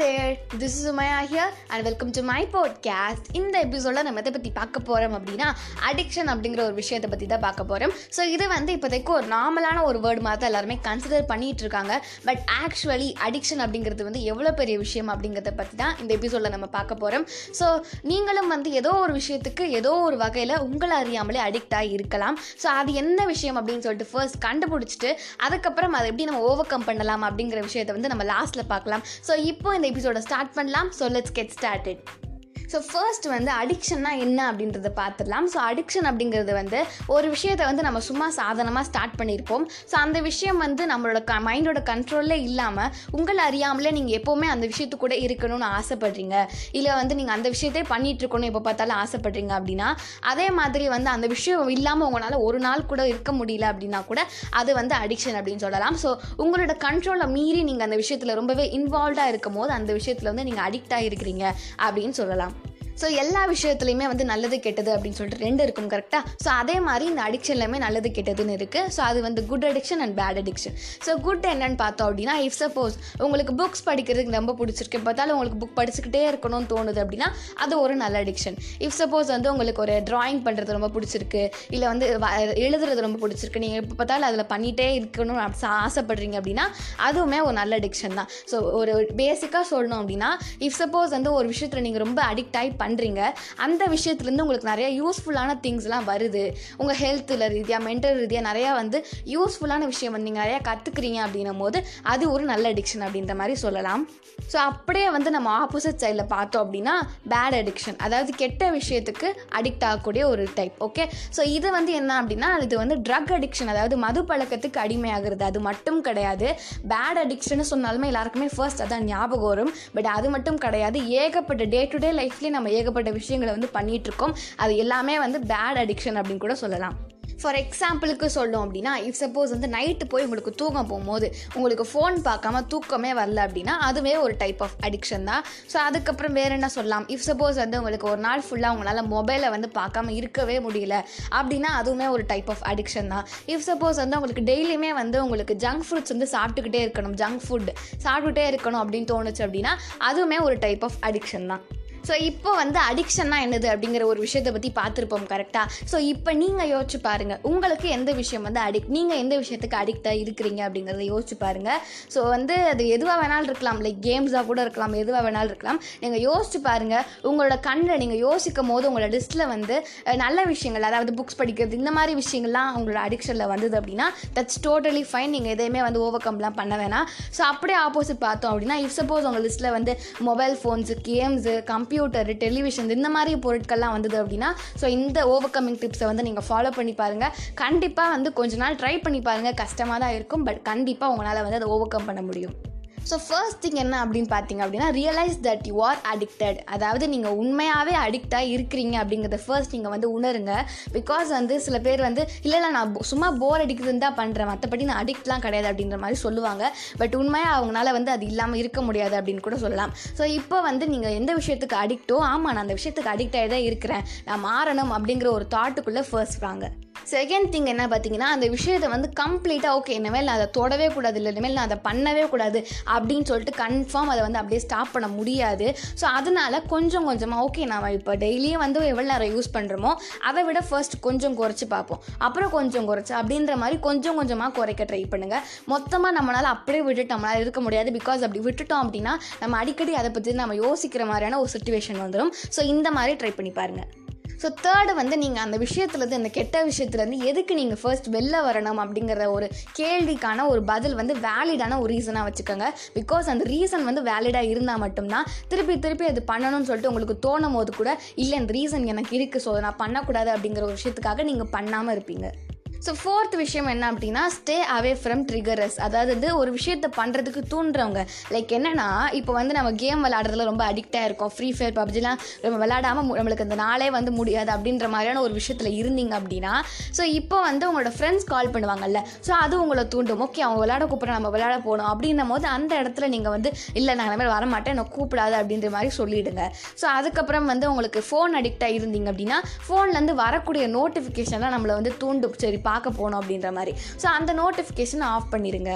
There this is Umaiya here and welcome to my podcast இந்த எபிசோடில் நம்ம எதை பற்றி பார்க்க போகிறோம் அப்படின்னா அடிக்ஷன் அப்படிங்கிற ஒரு விஷயத்தை பற்றி தான் பார்க்க போகிறோம் ஸோ இது வந்து இப்போதைக்கு ஒரு நார்மலான ஒரு வேர்டு மாதிரி தான் எல்லாருமே கன்சிடர் பண்ணிட்டு இருக்காங்க. பட் ஆக்சுவலி அடிக்ஷன் அப்படிங்கிறது வந்து எவ்வளோ பெரிய விஷயம் அப்படிங்கிறத பற்றி தான் இந்த எபிசோடில் நம்ம பார்க்க போகிறோம் ஸோ நீங்களும் வந்து ஏதோ ஒரு விஷயத்துக்கு ஏதோ ஒரு வகையில் உங்களை அறியாமலே அடிக்ட் ஆகி இருக்கலாம். ஸோ அது என்ன விஷயம் அப்படின்னு சொல்லிட்டு ஃபர்ஸ்ட் கண்டுபிடிச்சிட்டு அதுக்கப்புறம் அதை எப்படி நம்ம ஓவர் கம் பண்ணலாம் அப்படிங்கிற விஷயத்தை வந்து நம்ம லாஸ்ட்டில் பார்க்கலாம். ஸோ இப்போ இந்த எபிசோட ஸ்டார்ட் பண்ணலாம். So let's get started so first வந்து அடிக்ஷன்னா என்ன அப்படின்றத பார்த்துடலாம். ஸோ அடிக்ஷன் அப்படிங்கிறது வந்து ஒரு விஷயத்தை வந்து நம்ம சும்மா சாதனமாக ஸ்டார்ட் பண்ணியிருப்போம். ஸோ அந்த விஷயம் வந்து நம்மளோட க மைண்டோட கண்ட்ரோல்லே இல்லாமல் உங்களை அறியாமலே நீங்கள் எப்போவுமே அந்த விஷயத்து கூட இருக்கணும்னு ஆசைப்படுறீங்க. இல்லை வந்து நீங்கள் அந்த விஷயத்தை பண்ணிகிட்டு இருக்கணும் எப்போ பார்த்தாலும் ஆசைப்படுறீங்க அப்படின்னா அதே மாதிரி வந்து அந்த விஷயம் இல்லாமல் உங்களால் ஒரு நாள் கூட இருக்க முடியல அப்படின்னா கூட அது வந்து அடிக்ஷன் அப்படின்னு சொல்லலாம். ஸோ உங்களோட கண்ட்ரோலை மீறி நீங்கள் அந்த விஷயத்தில் ரொம்பவே இன்வால்வ்டாக இருக்கும் போது அந்த விஷயத்தில் வந்து நீங்கள் அடிக்ட் ஆகிருக்கிறீங்க அப்படின்னு சொல்லலாம். ஸோ எல்லா விஷயத்துலையுமே வந்து நல்லது கெட்டது அப்படின்னு சொல்லிட்டு ரெண்டு இருக்கும் கரெக்டாக ஸோ அதே மாதிரி இந்த அடிக்ஷன்லையுமே நல்லது கெட்டதுன்னு இருக்குது ஸோ அது வந்து good addiction and bad addiction so good என்னன்னு பார்த்தோம் அப்படின்னா இஃப் சப்போஸ் உங்களுக்கு புக்ஸ் படிக்கிறதுக்கு ரொம்ப பிடிச்சிருக்கு பார்த்தாலும் உங்களுக்கு புக் படிச்சுக்கிட்டே இருக்கணும்னு தோணுது அப்படின்னா அது ஒரு நல்ல அடிக்ஷன் இஃப் சப்போஸ் வந்து உங்களுக்கு ஒரு ட்ராயிங் பண்ணுறது ரொம்ப பிடிச்சிருக்கு இல்லை வந்து எழுதுறது ரொம்ப பிடிச்சிருக்கு நீங்கள் எப்போ பார்த்தாலும் அதில் பண்ணிகிட்டே இருக்கணும்னு ஆசைப்படுறீங்க அப்படின்னா அதுவுமே ஒரு நல்ல அடிக்ஷன் தான். ஸோ ஒரு பேசிக்காக சொல்லணும் அப்படின்னா இஃப் சப்போஸ் வந்து ஒரு விஷயத்தில் நீங்கள் ரொம்ப அடிக்ட் ஆகி பண்ணுறீங்க அந்த விஷயத்துலேருந்து உங்களுக்கு நிறைய யூஸ்ஃபுல்லான திங்ஸ்லாம் வருது. உங்கள் ஹெல்த்தில் ரீதியாக மென்டல் ரீதியாக நிறையா வந்து யூஸ்ஃபுல்லான விஷயம் வந்து நீங்கள் நிறையா கற்றுக்குறீங்க அப்படின்னும் போது அது ஒரு நல்ல அடிக்ஷன் அப்படின்ற மாதிரி சொல்லலாம். ஸோ அப்படியே வந்து நம்ம ஆப்போசிட் சைடில் பார்த்தோம் அப்படின்னா பேட் அடிக்ஷன் அதாவது கெட்ட விஷயத்துக்கு அடிக்ட் ஆகக்கூடிய ஒரு டைப் ஓகே ஸோ இது வந்து என்ன அப்படின்னா இது வந்து ட்ரக் அடிக்ஷன் அதாவது மது பழக்கத்துக்கு அடிமையாகிறது. அது மட்டும் கிடையாது. பேட் அடிக்ஷன் சொன்னாலுமே எல்லாருக்குமே ஃபர்ஸ்ட் அதான் ஞாபகம் வரும். பட் அது மட்டும் கிடையாது. ஏகப்பட்ட டே டு டே லைஃப்லேயே நம்ம ஏகப்பட்ட விஷயங்களை வந்து பண்ணிகிட்ருக்கோம் அது எல்லாமே வந்து பேட் அடிக்ஷன் அப்படின்னு கூட சொல்லலாம். ஃபார் எக்ஸாம்பிளுக்கு சொல்லணும் அப்படின்னா இஃப் சப்போஸ் வந்து நைட்டு போய் உங்களுக்கு தூக்கம் போகும்போது உங்களுக்கு ஃபோன் பார்க்காம தூக்கமே வரல அப்படின்னா அதுவே ஒரு டைப் ஆஃப் அடிக்ஷன் தான். ஸோ அதுக்கப்புறம் வேறு என்ன சொல்லலாம்? இஃப் சப்போஸ் வந்து உங்களுக்கு ஒரு நாள் ஃபுல்லாக உங்களால் மொபைலை வந்து பார்க்காம இருக்கவே முடியல அப்படின்னா அதுவுமே ஒரு டைப் ஆஃப் அடிக்ஷன் தான். இஃப் சப்போஸ் வந்து உங்களுக்கு டெய்லியுமே வந்து உங்களுக்கு ஜங்க் ஃப்ரூட்ஸ் வந்து சாப்பிட்டுக்கிட்டே இருக்கணும் ஜங்க் ஃபுட் சாப்பிட்டுக்கிட்டே இருக்கணும் அப்படின்னு தோணுச்சு அப்படின்னா அதுவுமே ஒரு டைப் ஆஃப் அடிக்ஷன் தான். ஸோ இப்போ வந்து அடிக்ஷன்னா என்னது அப்படிங்கிற ஒரு விஷயத்தை பற்றி பார்த்துருப்போம் கரெக்டாக ஸோ இப்போ நீங்கள் யோசிச்சு பாருங்கள் உங்களுக்கு எந்த விஷயம் வந்து அடிக்ட் நீங்கள் எந்த விஷயத்துக்கு அடிக்டாக இருக்கிறீங்க அப்படிங்கிறத யோசிச்சு பாருங்கள் ஸோ வந்து அது எதுவாக வேணாலும் இருக்கலாம். லைக் கேம்ஸாக கூட இருக்கலாம் எதுவாக வேணாலும் இருக்கலாம். நீங்கள் யோசிச்சு பாருங்கள் உங்களோட கண்ணில் நீங்கள் யோசிக்கும் போது உங்களோட லிஸ்ட்டில் வந்து நல்ல விஷயங்கள் அதாவது புக்ஸ் படிக்கிறது இந்த மாதிரி விஷயங்கள்லாம் உங்களோட அடிக்ஷனில் வந்தது அப்படின்னா தட்ஸ் டோட்டலி ஃபைன் நீங்கள் எதையுமே வந்து ஓவர் கம்லாம் பண்ண வேணாம். ஸோ அப்படியே ஆப்போசிட் பார்த்தோம் அப்படின்னா இஃப் சப்போஸ் உங்கள் லிஸ்ட்டில் வந்து mobile phones games computer television இந்த மாதிரி பொருட்கள்லாம் வந்தது அப்படின்னா ஸோ இந்த ஓவர் கம்மிங் டிப்ஸை வந்து நீங்கள் ஃபாலோ பண்ணி பாருங்கள் கண்டிப்பாக வந்து கொஞ்ச நாள் ட்ரை பண்ணி பாருங்கள் கஷ்டமாக தான் இருக்கும் பட் கண்டிப்பாக உங்களால் வந்து அதை ஓவர் கம் பண்ண முடியும். ஸோ ஃபர்ஸ்ட் திங் என்ன அப்படின்னு பார்த்தீங்க அப்படின்னா realise that you are addicted அதாவது நீங்கள் உண்மையாகவே அடிக்டாக இருக்கிறீங்க அப்படிங்கிறத ஃபர்ஸ்ட் நீங்கள் வந்து உணருங்க. பிகாஸ் வந்து சில பேர் வந்து இல்லை இல்லை நான் சும்மா போர் அடிக்குதுன்னு தான் பண்ணுறேன் மற்றபடி நான் அடிக்ட்லாம் கிடையாது அப்படின்ற மாதிரி சொல்லுவாங்க. பட் உண்மையாக அவங்களால வந்து அது இல்லாமல் இருக்க முடியாது அப்படின்னு கூட சொல்லலாம். ஸோ இப்போ வந்து நீங்கள் எந்த விஷயத்துக்கு அடிக்ட்டோ ஆமாம் நான் அந்த விஷயத்துக்கு அடிக்ட் ஆகி தான் இருக்கிறேன். நான் மாறணும் அப்படிங்கிற ஒரு தாட்டுக்குள்ளே ஃபர்ஸ்ட் வாங்க. செகண்ட் திங் என்ன பார்த்தீங்கன்னா அந்த விஷயத்தை வந்து கம்ப்ளீட்டாக ஓகே இனிமேல் நான் அதை தொடவே கூடாது இல்லை இனிமேல் நான் அதை பண்ணவே கூடாது அப்படின்னு சொல்லிட்டு கன்ஃபார்ம் அதை வந்து அப்படியே ஸ்டாப் பண்ண முடியாது. ஸோ அதனால கொஞ்சம் கொஞ்சமாக ஓகே நான் இப்போ டெய்லியும் வந்து எவ்வளோ நேரம் யூஸ் பண்ணுறோமோ அதை விட ஃபர்ஸ்ட் கொஞ்சம் குறைச்சி பார்ப்போம். அப்புறம் கொஞ்சம் குறைச்சி அப்படின்ற மாதிரி கொஞ்சம் கொஞ்சமாக குறைக்க ட்ரை பண்ணுங்கள் மொத்தமாக நம்மளால் அப்படியே விட்டுட்டு நம்மளால் இருக்க முடியாது. பிகாஸ் அப்படி விட்டுட்டோம் அப்படின்னா நம்ம அடிக்கடி அதை பற்றி நம்ம யோசிக்கிற மாதிரியான ஒரு சுச்சுவேஷன் வந்துடும் ஸோ இந்த மாதிரி ட்ரை பண்ணி பாருங்கள் ஸோ தேர்டு வந்து நீங்கள் அந்த விஷயத்துலேருந்து அந்த கெட்ட விஷயத்துலேருந்து எதுக்கு நீங்கள் ஃபர்ஸ்ட் வெளில வரணும் அப்படிங்கிற ஒரு கேள்விக்கான ஒரு பதில் வந்து வேலிடான ஒரு ரீசனாக வச்சுக்கோங்க. பிகாஸ் அந்த ரீசன் வந்து வேலிடாக இருந்தால் மட்டும்தான் திருப்பி திருப்பி அது பண்ணணும்னு சொல்லிட்டு உங்களுக்கு தோணும் போது கூட இல்லை இந்த ரீசன் எனக்கு இருக்குது ஸோ நான் பண்ணக்கூடாது அப்படிங்கிற ஒரு விஷயத்துக்காக நீங்கள் பண்ணாமல் இருப்பீங்க. ஸோ ஃபோர்த் விஷயம் என்ன அப்படின்னா ஸ்டே அவே ஃப்ரம் ட்ரிகரஸ் அதாவது வந்து ஒரு விஷயத்தை பண்ணுறதுக்கு தூண்டுறவங்க. லைக் என்னன்னா இப்போ வந்து நம்ம கேம் விளாடுறதுல ரொம்ப அடிக்டாக இருக்கோம். ஃப்ரீ ஃபயர் பப்ஜிலாம் நம்ம விளாடாமல் நம்மளுக்கு அந்த நாளே வந்து முடியாது அப்படின்ற மாதிரியான ஒரு விஷயத்தில் இருந்தீங்க அப்படின்னா ஸோ இப்போ வந்து உங்களோட ஃப்ரெண்ட்ஸ் கால் பண்ணுவாங்கல்ல. ஸோ அது உங்களை தூண்டும். ஓகே அவங்க விளாட கூப்பிட்ற நம்ம விளாட போகணும். அப்படின்னும் போது அந்த இடத்துல நீங்கள் வந்து இல்லை நான் இந்த மாதிரி வரமாட்டேன். என்னை கூப்பிடாது அப்படின்ற மாதிரி சொல்லிவிடுங்க ஸோ அதுக்கப்புறம் வந்து உங்களுக்கு ஃபோன் அடிக்டாக இருந்தீங்க அப்படின்னா ஃபோன்லேருந்து வரக்கூடிய நோட்டிஃபிகேஷன்லாம் நம்மளை வந்து தூண்டும். சரிப்பா பார்க்க போகணும் அப்படின்ற மாதிரி. ஸோ அந்த நோட்டிஃபிகேஷன் ஆஃப் பண்ணிடுங்க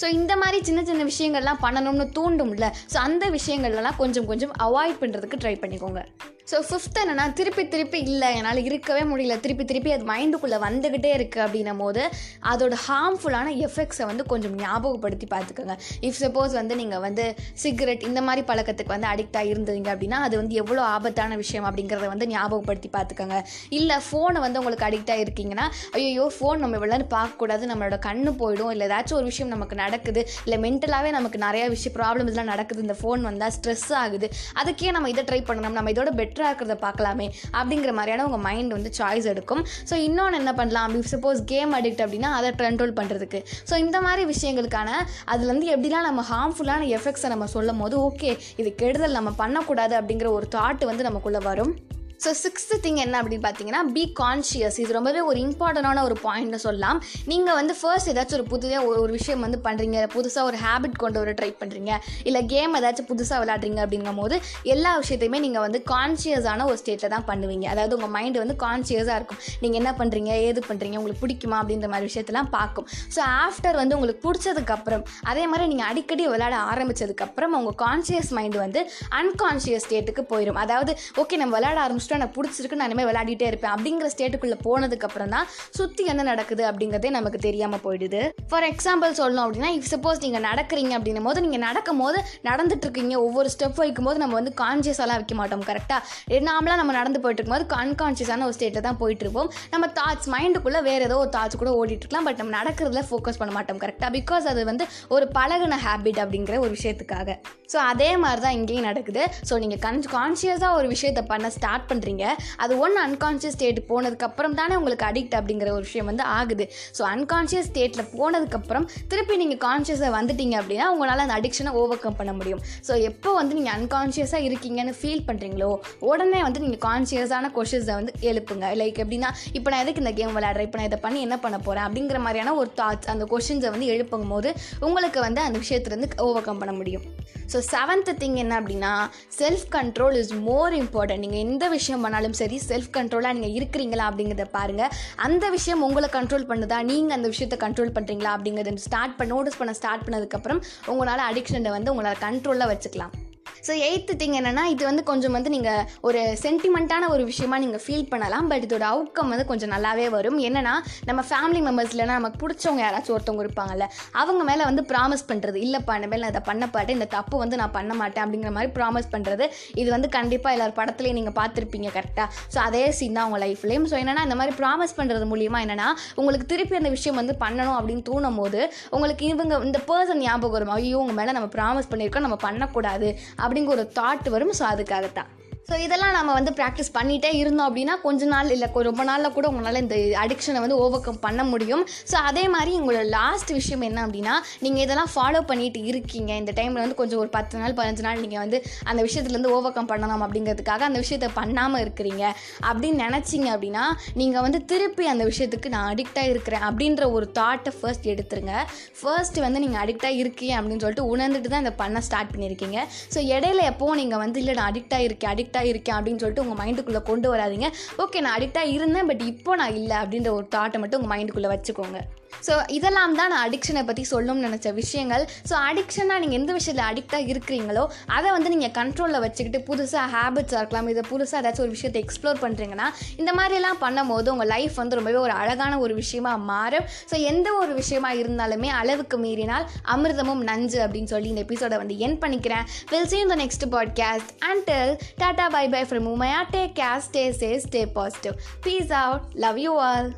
ஸோ இந்த மாதிரி சின்ன சின்ன விஷயங்கள்லாம் பண்ணணும்னு தூண்டும்ல. ஸோ அந்த விஷயங்கள்லாம் கொஞ்சம் கொஞ்சம் அவாய்ட் பண்ணுறதுக்கு ட்ரை பண்ணிக்கோங்க. ஸோ ஃபிஃப்த் என்னென்னா திருப்பி திருப்பி இல்லை. என்னால் இருக்கவே முடியல. திருப்பி திருப்பி அது மைண்டுக்குள்ளே வந்துக்கிட்டே இருக்குது அப்படின்னும் போது அதோட ஹார்ம்ஃபுல்லான எஃபெக்ட்ஸை வந்து கொஞ்சம் ஞாபகப்படுத்தி பார்த்துக்கோங்க. இஃப் சப்போஸ் வந்து நீங்கள் வந்து சிகரெட் இந்த மாதிரி பழக்கத்துக்கு வந்து அடிக்டாக இருந்தீங்க அப்படின்னா அது வந்து எவ்வளோ ஆபத்தான விஷயம் அப்படிங்கிறத வந்து ஞாபகப்படுத்தி பார்த்துக்கோங்க. இல்லை ஃபோனை வந்து உங்களுக்கு அடிக்ட் இருக்கீங்கன்னா ஐயோ ஃபோன் நம்ம இவ்வளோ பார்க்கக்கூடாது. நம்மளோட கண்ணு போயிடும். இல்லை ஏதாச்சும் ஒரு விஷயம் நமக்கு நடக்குது. இல்லை மென்டலாகவே நமக்கு நிறையா விஷயம் ப்ராப்ளம்ஸ்லாம் நடக்குது. இந்த ஃபோன் வந்தால் ஸ்ட்ரெஸ் ஆகுது. அதுக்கே நம்ம இதை ட்ரை பண்ணணும். நம்ம இதோட பெட்டராக இருக்கிறத பார்க்கலாமே அப்படிங்கிற மாதிரியான உங்கள் மைண்ட் வந்து சாய்ஸ் எடுக்கும். ஸோ இன்னொன்று என்ன பண்ணலாம் அப்படி சப்போஸ் கேம் அடிக்ட் அப்படின்னா அதை கண்ட்ரோல் பண்ணுறதுக்கு ஸோ இந்த மாதிரி விஷயங்களுக்கான அதுலேருந்து எப்படிலாம் நம்ம ஹார்ம்ஃபுல்லான எஃபெக்ட்ஸை நம்ம சொல்லும் போது ஓகே இது கெடுதல் நம்ம பண்ணக்கூடாது அப்படிங்கிற ஒரு தாட் வந்து நமக்குள்ளே வரும். ஸோ சிக்ஸ்த்து திங் என்ன அப்படின்னு பார்த்தீங்கன்னா பி கான்ஷியஸ் இது ரொம்பவே ஒரு இம்பார்ட்டண்டான ஒரு பாயிண்ட்னு சொல்லலாம். நீங்கள் வந்து ஃபர்ஸ்ட் ஏதாச்சும் ஒரு புதுதாக ஒரு ஒரு விஷயம் வந்து பண்ணுறீங்க புதுசாக ஒரு ஹேபிட் கொண்டு வர ட்ரை பண்ணுறீங்க இல்லை கேம் ஏதாச்சும் புதுசாக விளையாடுறீங்க அப்படிங்கும் போது எல்லா விஷயத்தையுமே நீங்கள் வந்து கான்ஷியஸான ஒரு ஸ்டேட்டில் தான் பண்ணுவீங்க. அதாவது உங்கள் மைண்டு வந்து கான்ஷியஸாக இருக்கும். நீங்கள் என்ன பண்ணுறீங்க ஏது பண்ணுறீங்க உங்களுக்கு பிடிக்குமா அப்படின்ற மாதிரி விஷயத்தெல்லாம் பார்க்கும். ஸோ ஆஃப்டர் வந்து உங்களுக்கு பிடிச்சதுக்கப்புறம் அதே மாதிரி நீங்கள் அடிக்கடி விளையாட ஆரம்பித்ததுக்கப்புறம் உங்கள் கான்ஷியஸ் மைண்டு வந்து அன்கான்ஷியஸ் ஸ்டேட்டுக்கு போயிடும் அதாவது ஓகே நம்ம விளையாட ஆரம்பிச்சிட்டோம் எனக்கு பிடிச்சிருக்கு நான் இனிமேல் விளையாடிட்டே இருப்பேன் அப்படிங்கிற ஸ்டேட்டுக்குள்ளே போனதுக்கப்புறம் தான் சுற்றி என்ன நடக்குது அப்படிங்கிறதே நமக்கு தெரியாமல் போயிடுது. ஃபார் எக்ஸாம்பிள் சொல்லணும் அப்படின்னா இஃப் சப்போஸ் நீங்கள் நடக்கிறீங்க அப்படின்னும் போது நீங்கள் நடக்கும் போது நடந்துட்டுருக்கீங்க ஒவ்வொரு ஸ்டெப் வைக்கும்போது நம்ம வந்து கான்ஷியஸாலாம் வைக்க மாட்டோம் கரெக்டாக நாமளாக நம்ம நடந்து போயிட்டு இருக்கும்போது அன்கான்ஷியஸான ஒரு ஸ்டேட்டில் தான் போயிட்டுருப்போம் நம்ம தாட்ஸ் மைண்டுக்குள்ளே வேறு ஏதோ ஒரு தாட்ஸ் கூட ஓடிட்டுருக்கலாம் பட் நம்ம நடக்கிறதுல ஃபோக்கஸ் பண்ண மாட்டோம் கரெக்டாக பிகாஸ் அது வந்து ஒரு பழகுன ஹேபிட் அப்படிங்கிற ஒரு விஷயத்துக்காக. ஸோ அதே மாதிரி தான் இங்கேயும் நடக்குது. ஸோ நீங்கள் கன் கான்ஷியஸாக ஒரு விஷயத்தை பண்ண ஸ்டார்ட் பண்ணுறீங்க அது ஒன்று அன்கான்ஷியஸ் ஸ்டேட் போனதுக்கப்புறம் தானே உங்களுக்கு அடிக்ட் அப்படிங்கிற ஒரு விஷயம் வந்து ஆகுது. ஸோ அன்கான்ஷியஸ் ஸ்டேட்டில் போனதுக்கப்புறம் திருப்பி நீங்கள் கான்ஷியஸாக வந்துட்டீங்க அப்படின்னா உங்களால் அந்த அடிக்ஷனை ஓவர் கம் பண்ண முடியும். ஸோ எப்போ வந்து நீங்கள் அன்கான்ஷியஸாக இருக்கீங்கன்னு ஃபீல் பண்ணுறீங்களோ உடனே வந்து நீங்கள் கான்ஷியஸான கொஷின்ஸை வந்து எழுப்புங்க. லைக் எப்படின்னா இப்போ நான் எதுக்கு இந்த கேம் விளையாடுறேன்? இப்போ நான் இதை பண்ணி என்ன பண்ண போகிறேன் அப்படிங்கிற மாதிரியான ஒரு தாட்ஸ் அந்த கொஷின்ஸை வந்து எழுப்பும் போது உங்களுக்கு வந்து அந்த விஷயத்துலேருந்து ஓவர் கம் பண்ண முடியும். ஸோ செவன்த் திங் என்ன அப்படின்னா self control is more important நீங்கள் எந்த விஷயம் பண்ணாலும் சரி செல்ஃப் கண்ட்ரோலாக நீங்கள் இருக்கிறீங்களா அப்படிங்கிறத பாருங்கள் அந்த விஷயம் உங்களை கண்ட்ரோல் பண்ணுதா? நீங்கள் அந்த விஷயத்தை கண்ட்ரோல் பண்ணுறீங்களா அப்படிங்கிறத ஸ்டார்ட் பண்ண நோட்டீஸ் பண்ண ஸ்டார்ட் பண்ணதுக்கப்புறம் உங்களால் அடிக்ஷனை வந்து உங்களால் கண்ட்ரோலில் வச்சுக்கலாம். ஸோ எயித்து திங் என்னென்னா இது வந்து கொஞ்சம் வந்து நீங்கள் ஒரு சென்டிமெண்ட்டான ஒரு விஷயமா நீங்கள் ஃபீல் பண்ணலாம். பட் இதோட அவுட்கம் வந்து கொஞ்சம் நல்லாவே வரும். என்னென்னா நம்ம ஃபேமிலி மெம்பர்ஸ் இல்லைனா நமக்கு பிடிச்சவங்க யாராச்சும் ஒருத்தவங்க இருப்பாங்கல்ல அவங்க மேலே வந்து ப்ராமிஸ் பண்ணுறது இல்லைப்பா இனிமேல் நான் இதை பண்ண பாட்டேன் இந்த தப்பு வந்து நான் பண்ண மாட்டேன் அப்படிங்கிற மாதிரி ப்ராமிஸ் பண்ணுறது இது வந்து கண்டிப்பாக எல்லார் படத்துலையும் நீங்கள் பார்த்துருப்பீங்க கரெக்டாக ஸோ அதே சீன் தான் உங்கள் லைஃப்லேயும் ஸோ என்னென்னா இந்த மாதிரி ப்ராமிஸ் பண்ணுறது மூலியமாக என்னென்னா உங்களுக்கு திருப்பி அந்த விஷயம் வந்து பண்ணணும் அப்படின்னு தூணும் போது உங்களுக்கு இவங்க இந்த பர்சன் ஞாபகம் வரும்? ஐயோ உங்கள் மேலே நம்ம ப்ராமிஸ் பண்ணியிருக்கோம் நம்ம பண்ணக்கூடாது அப்படிங்கிற ஒரு தாட் வரும். ஸோ அதுக்காகத்தான். ஸோ இதெல்லாம் நம்ம வந்து ப்ராக்டிஸ் பண்ணிகிட்டே இருந்தோம் அப்படின்னா கொஞ்ச நாள் இல்லை ரொம்ப நாளில் கூட உங்களால் இந்த அடிக்ஷனை வந்து ஓவர் கம் பண்ண முடியும். ஸோ அதே மாதிரி உங்களோட லாஸ்ட் விஷயம் என்ன அப்படின்னா நீங்கள் இதெல்லாம் ஃபாலோ பண்ணிட்டு இருக்கீங்க. இந்த டைமில் வந்து கொஞ்சம் ஒரு பத்து நாள் பதினஞ்சு நாள் நீங்கள் வந்து அந்த விஷயத்துலேருந்து ஓவர் கம் பண்ணலாம் அப்படிங்கிறதுக்காக அந்த விஷயத்தை பண்ணாமல் இருக்கிறீங்க. அப்படின்னு நினச்சிங்க அப்படின்னா நீங்கள் வந்து திருப்பி அந்த விஷயத்துக்கு நான் அடிக்டாக இருக்கிறேன் அப்படின்ற ஒரு தாட்டை ஃபர்ஸ்ட் எடுத்துருங்க. ஃபர்ஸ்ட் வந்து நீங்கள் அடிக்டாக இருக்கீங்க அப்படின்னு சொல்லிட்டு உணர்ந்துட்டு தான் இதை பண்ண ஸ்டார்ட் பண்ணியிருக்கீங்க ஸோ இடையில எப்போ நீங்கள் வந்து இல்லை நான் அடிக்டாக இருக்கேன் அடிக்டாக இருக்கேன் அப்படின்னு சொல்லிட்டு உங்கள் மைண்டுக்குள்ளே கொண்டு வராதீங்க. ஓகே நான் அடிக்டாக இருந்தேன் பட் இப்போ நான் இல்லை அப்படின்ற ஒரு தாட்டை மட்டும் உங்கள் மைண்டுக்குள்ளே வச்சுக்கோங்க. ஸோ இதெல்லாம் தான் நான் அடிக்ஷனை பற்றி சொல்லணும்னு நினச்ச விஷயங்கள். ஸோ அடிக்ஷனாக நீங்கள் எந்த விஷயத்தில் அடிக்டாக இருக்கிறீங்களோ அதை வந்து நீங்கள் கண்ட்ரோலில் வச்சுக்கிட்டு புதுசாக ஹேபிட்ஸாக இருக்கலாம். இதை புதுசாக ஏதாச்சும் ஒரு விஷயத்தை எக்ஸ்ப்ளோர் பண்ணுறீங்கன்னா இந்த மாதிரிலாம் பண்ணும்போது உங்கள் லைஃப் வந்து ரொம்பவே ஒரு அழகான ஒரு விஷயமா மாறும். ஸோ எந்த ஒரு விஷயமா இருந்தாலுமே அளவுக்கு மீறினால் அமிர்தமும் நஞ்சு அப்படின்னு சொல்லி இந்த எபிசோடை வந்து என் பண்ணிக்கிறேன். Will sea you in the and till tata bye bye from Umaya டே கேஸ் டே சே stay positive peace out love you all